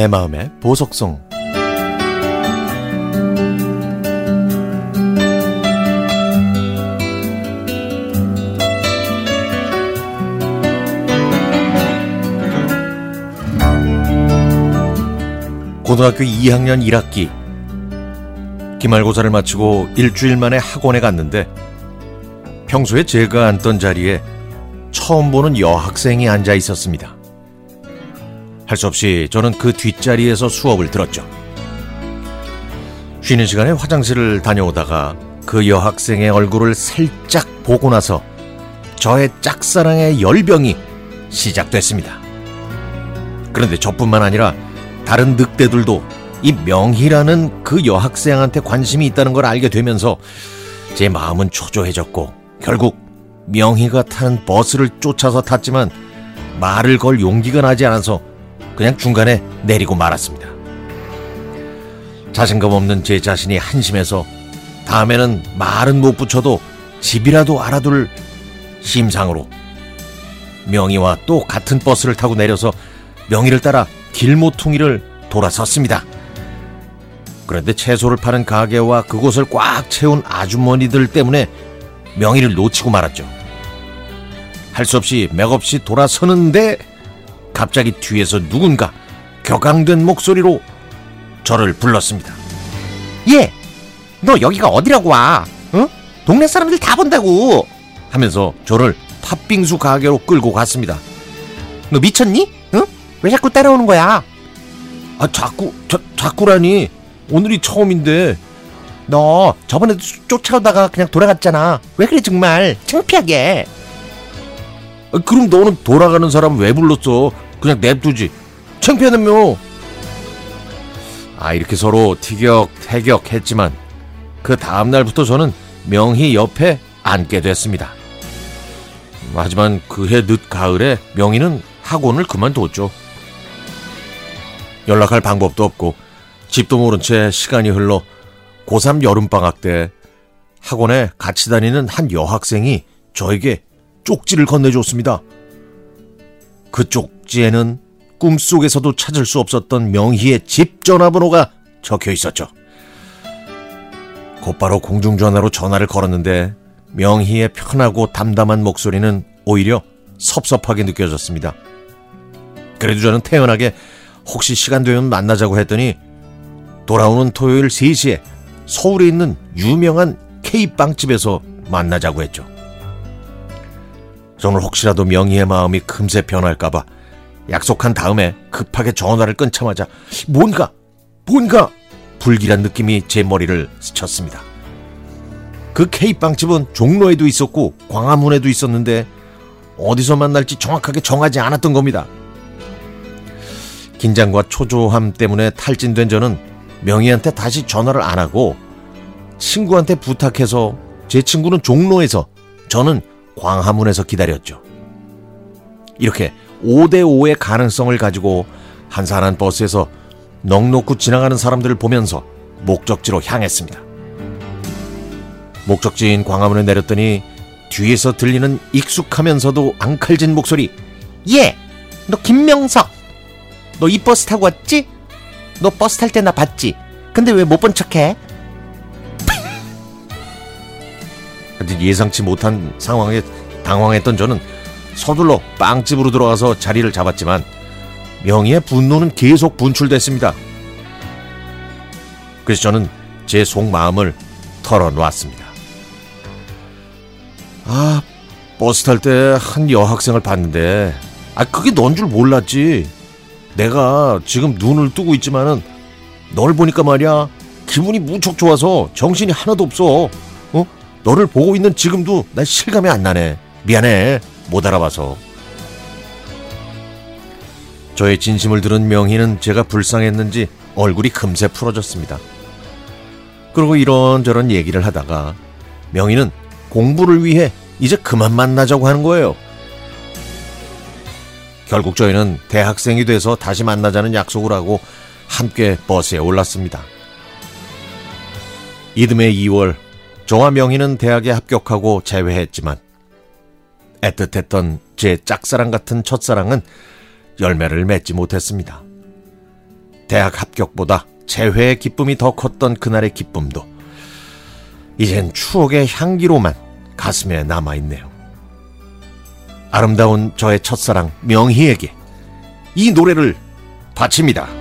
내 마음의 보석성 고등학교 2학년 1학기 기말고사를 마치고 일주일 만에 학원에 갔는데 평소에 제가 앉던 자리에 처음 보는 여학생이 앉아 있었습니다. 할 수 없이 저는 그 뒷자리에서 수업을 들었죠. 쉬는 시간에 화장실을 다녀오다가 그 여학생의 얼굴을 살짝 보고 나서 저의 짝사랑의 열병이 시작됐습니다. 그런데 저뿐만 아니라 다른 늑대들도 이 명희라는 그 여학생한테 관심이 있다는 걸 알게 되면서 제 마음은 초조해졌고 결국 명희가 타는 버스를 쫓아서 탔지만 말을 걸 용기가 나지 않아서 그냥 중간에 내리고 말았습니다. 자신감 없는 제 자신이 한심해서 다음에는 말은 못 붙여도 집이라도 알아둘 심상으로 명희와 또 같은 버스를 타고 내려서 명희를 따라 길모퉁이를 돌아섰습니다. 그런데 채소를 파는 가게와 그곳을 꽉 채운 아주머니들 때문에 명의를 놓치고 말았죠. 할 수 없이 맥없이 돌아서는데 갑자기 뒤에서 누군가 격앙된 목소리로 저를 불렀습니다. 예, 너 여기가 어디라고 와? 응? 동네 사람들 다 본다고. 하면서 저를 팥빙수 가게로 끌고 갔습니다. 너 미쳤니? 응? 왜 자꾸 따라오는 거야? 아 자꾸 자, 자꾸라니 오늘이 처음인데 너 저번에도 쫓아오다가 그냥 돌아갔잖아. 왜 그래 정말 창피하게. 아, 그럼 너는 돌아가는 사람 왜 불렀어? 그냥 냅두지. 창피하다며. 아 이렇게 서로 티격태격 했지만 그 다음날부터 저는 명희 옆에 앉게 됐습니다. 하지만 그해 늦가을에 명희는 학원을 그만뒀죠. 연락할 방법도 없고 집도 모른 채 시간이 흘러 고3 여름방학 때 학원에 같이 다니는 한 여학생이 저에게 쪽지를 건네줬습니다. 그 쪽지에는 꿈속에서도 찾을 수 없었던 명희의 집 전화번호가 적혀 있었죠. 곧바로 공중전화로 전화를 걸었는데 명희의 편하고 담담한 목소리는 오히려 섭섭하게 느껴졌습니다. 그래도 저는 태연하게 혹시 시간 되면 만나자고 했더니 돌아오는 토요일 3시에 서울에 있는 유명한 K빵집에서 만나자고 했죠. 저는 혹시라도 명희의 마음이 금세 변할까봐 약속한 다음에 급하게 전화를 끊자마자 뭔가, 뭔가 불길한 느낌이 제 머리를 스쳤습니다. 그 K빵집은 종로에도 있었고 광화문에도 있었는데 어디서 만날지 정확하게 정하지 않았던 겁니다. 긴장과 초조함 때문에 탈진된 저는 명희한테 다시 전화를 안 하고 친구한테 부탁해서 제 친구는 종로에서 저는 광화문에서 기다렸죠. 이렇게 5대5의 가능성을 가지고 한산한 버스에서 넉넉히 지나가는 사람들을 보면서 목적지로 향했습니다. 목적지인 광화문에 내렸더니 뒤에서 들리는 익숙하면서도 앙칼진 목소리. 예, 너 김명석. 너 이 버스 타고 왔지? 너 버스 탈 때 나 봤지? 근데 왜 못 본 척해? 예상치 못한 상황에 당황했던 저는 서둘러 빵집으로 들어가서 자리를 잡았지만 명희의 분노는 계속 분출됐습니다. 그래서 저는 제 속마음을 털어놓았습니다. 아, 버스 탈 때 한 여학생을 봤는데, 아, 그게 넌 줄 몰랐지. 내가 지금 눈을 뜨고 있지만은 널 보니까 말이야, 기분이 무척 좋아서 정신이 하나도 없어. 어? 너를 보고 있는 지금도 난 실감이 안 나네. 미안해. 못 알아봐서. 저의 진심을 들은 명희는 제가 불쌍했는지 얼굴이 금세 풀어졌습니다. 그리고 이런저런 얘기를 하다가 명희는 공부를 위해 이제 그만 만나자고 하는 거예요. 결국 저희는 대학생이 돼서 다시 만나자는 약속을 하고 함께 버스에 올랐습니다. 이듬해 2월 저와 명희는 대학에 합격하고 재회했지만 애틋했던 제 짝사랑 같은 첫사랑은 열매를 맺지 못했습니다. 대학 합격보다 재회의 기쁨이 더 컸던 그날의 기쁨도 이젠 추억의 향기로만 가슴에 남아있네요. 아름다운 저의 첫사랑 명희에게 이 노래를 바칩니다.